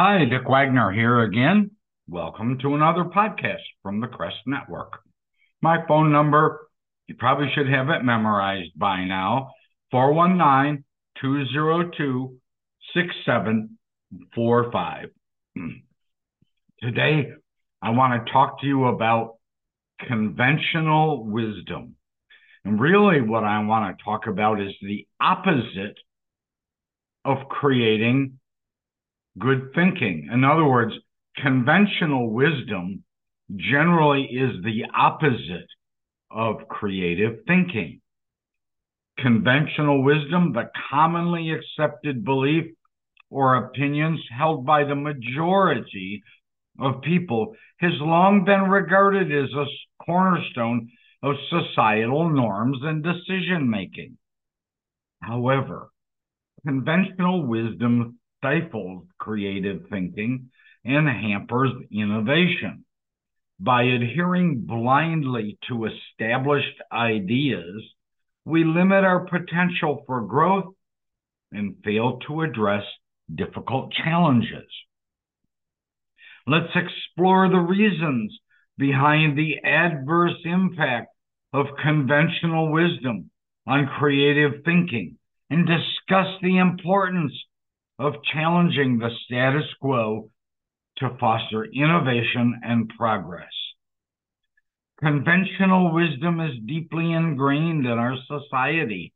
Hi, Dick Wagner here again. Welcome to another podcast from the Crest Network. My phone number, you probably should have it memorized by now 419 202 6745. Today, I want to talk to you about conventional wisdom. And really, what I want to talk about is the opposite of creating good thinking. In other words, conventional wisdom generally is the opposite of creative thinking. Conventional wisdom, the commonly accepted belief or opinions held by the majority of people, has long been regarded as a cornerstone of societal norms and decision making. However, conventional wisdom stifles creative thinking and hampers innovation. By adhering blindly to established ideas, we limit our potential for growth and fail to address difficult challenges. Let's explore the reasons behind the adverse impact of conventional wisdom on creative thinking and discuss the importance of challenging the status quo to foster innovation and progress. Conventional wisdom is deeply ingrained in our society.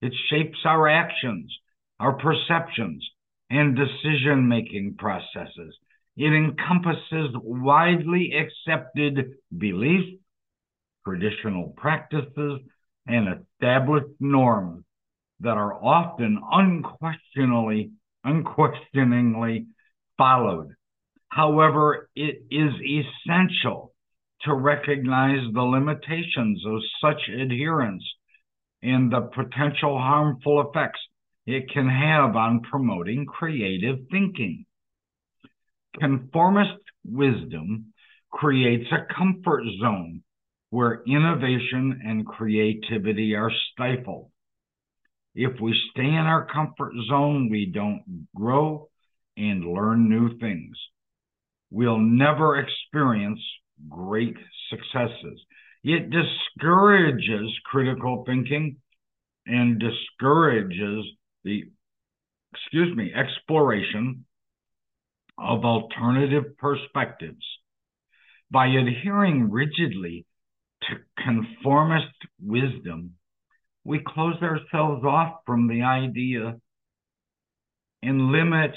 It shapes our actions, our perceptions, and decision making processes. It encompasses widely accepted beliefs, traditional practices, and established norms that are often unquestionably, unquestioningly followed. However, it is essential to recognize the limitations of such adherence and the potential harmful effects it can have on promoting creative thinking. Conformist wisdom creates a comfort zone where innovation and creativity are stifled. If we stay in our comfort zone, we don't grow and learn new things. We'll never experience great successes. It discourages critical thinking and discourages the, excuse me, exploration of alternative perspectives. By adhering rigidly to conformist wisdom, we close ourselves off from the idea and limit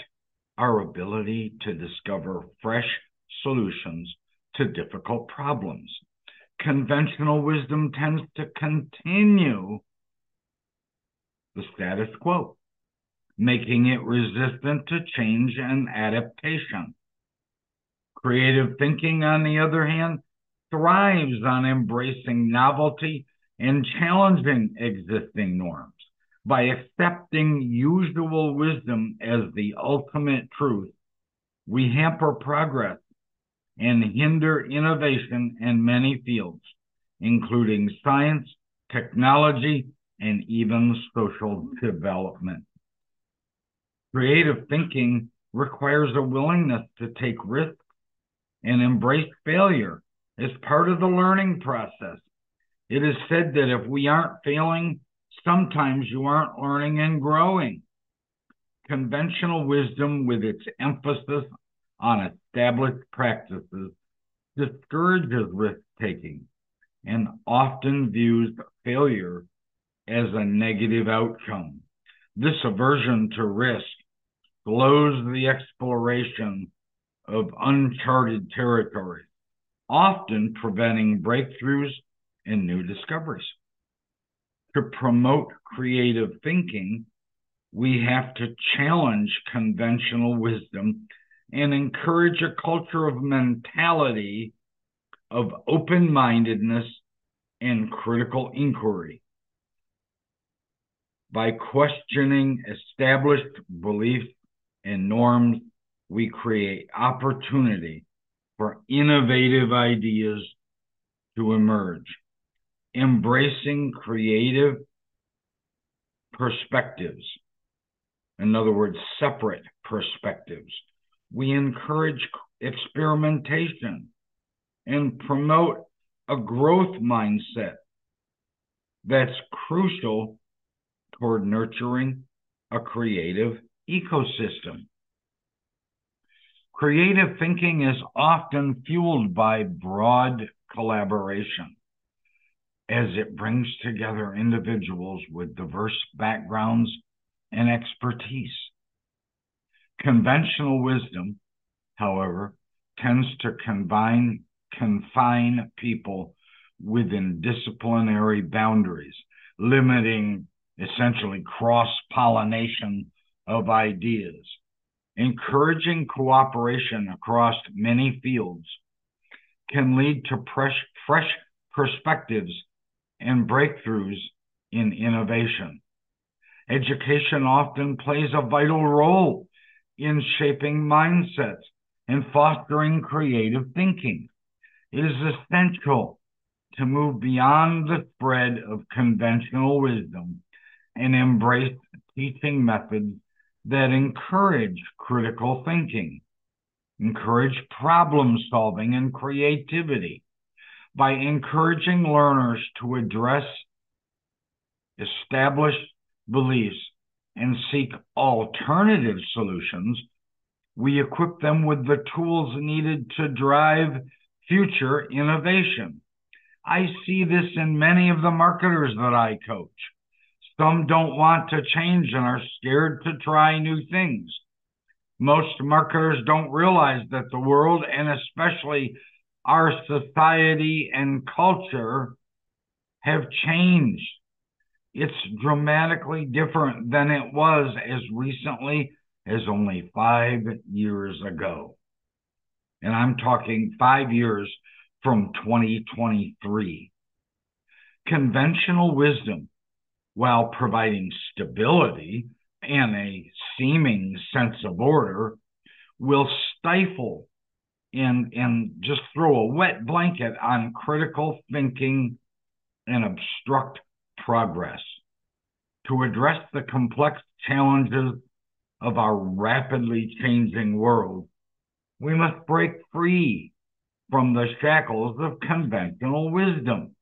our ability to discover fresh solutions to difficult problems. Conventional wisdom tends to continue the status quo, making it resistant to change and adaptation. Creative thinking, on the other hand, thrives on embracing novelty and challenging existing norms. By accepting usual wisdom as the ultimate truth, we hamper progress and hinder innovation in many fields, including science, technology, and even social development. Creative thinking requires a willingness to take risks and embrace failure as part of the learning process. It is said that if we aren't failing, sometimes you aren't learning and growing. Conventional wisdom, with its emphasis on established practices, discourages risk taking and often views failure as a negative outcome. This aversion to risk slows the exploration of uncharted territories, often preventing breakthroughs and new discoveries. To promote creative thinking, we have to challenge conventional wisdom and encourage a culture of mentality of open mindedness and critical inquiry. By questioning established beliefs and norms, we create opportunity for innovative ideas to emerge embracing creative perspectives. In other words, separate perspectives We encourage experimentation and promote a growth mindset that's crucial toward nurturing a creative ecosystem. Creative thinking is often fueled by broad collaboration as it brings together individuals with diverse backgrounds and expertise. Conventional wisdom, however, tends to combine, confine people within disciplinary boundaries, limiting essentially cross pollination of ideas. Encouraging cooperation across many fields can lead to fresh, fresh perspectives and breakthroughs in innovation. Education often plays a vital role in shaping mindsets and fostering creative thinking. It is essential to move beyond the spread of conventional wisdom and embrace teaching methods that encourage critical thinking, encourage problem solving and creativity by encouraging learners to address established beliefs and seek alternative solutions, we equip them with the tools needed to drive future innovation. I see this in many of the marketers that I coach. Some don't want to change and are scared to try new things. Most marketers don't realize that the world and especially our society and culture have changed. It's dramatically different than it was as recently as only five years ago. And I'm talking five years from 2023. Conventional wisdom, while providing stability and a seeming sense of order, will stifle and and just throw a wet blanket on critical thinking and obstruct progress to address the complex challenges of our rapidly changing world. We must break free from the shackles of conventional wisdom.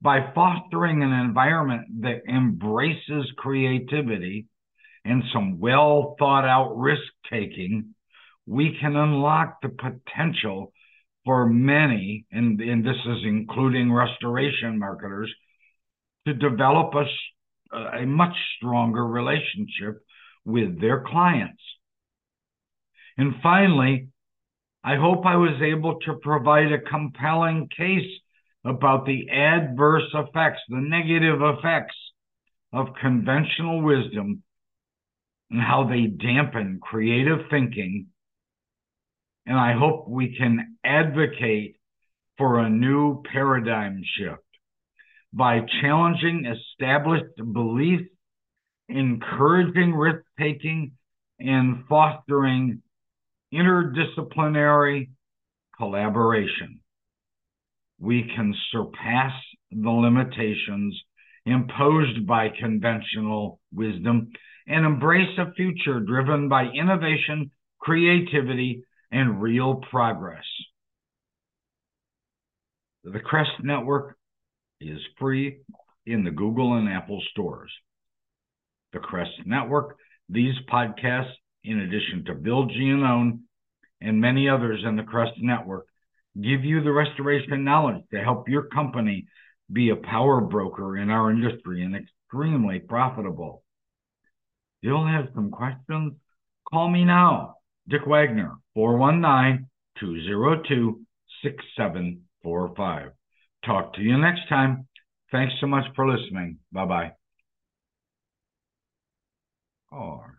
By fostering an environment that embraces creativity and some well thought out risk taking we can unlock the potential for many, and, and this is including restoration marketers, to develop a, uh, a much stronger relationship with their clients. And finally, I hope I was able to provide a compelling case about the adverse effects, the negative effects of conventional wisdom and how they dampen creative thinking and I hope we can advocate for a new paradigm shift by challenging established beliefs, encouraging risk taking, and fostering interdisciplinary collaboration. We can surpass the limitations imposed by conventional wisdom and embrace a future driven by innovation, creativity, and real progress. The Crest Network is free in the Google and Apple stores. The Crest Network, these podcasts, in addition to Bill G, and and many others in the Crest Network, give you the restoration knowledge to help your company be a power broker in our industry and extremely profitable. You'll have some questions? Call me now. Dick Wagner, 419 202 6745. Talk to you next time. Thanks so much for listening. Bye bye.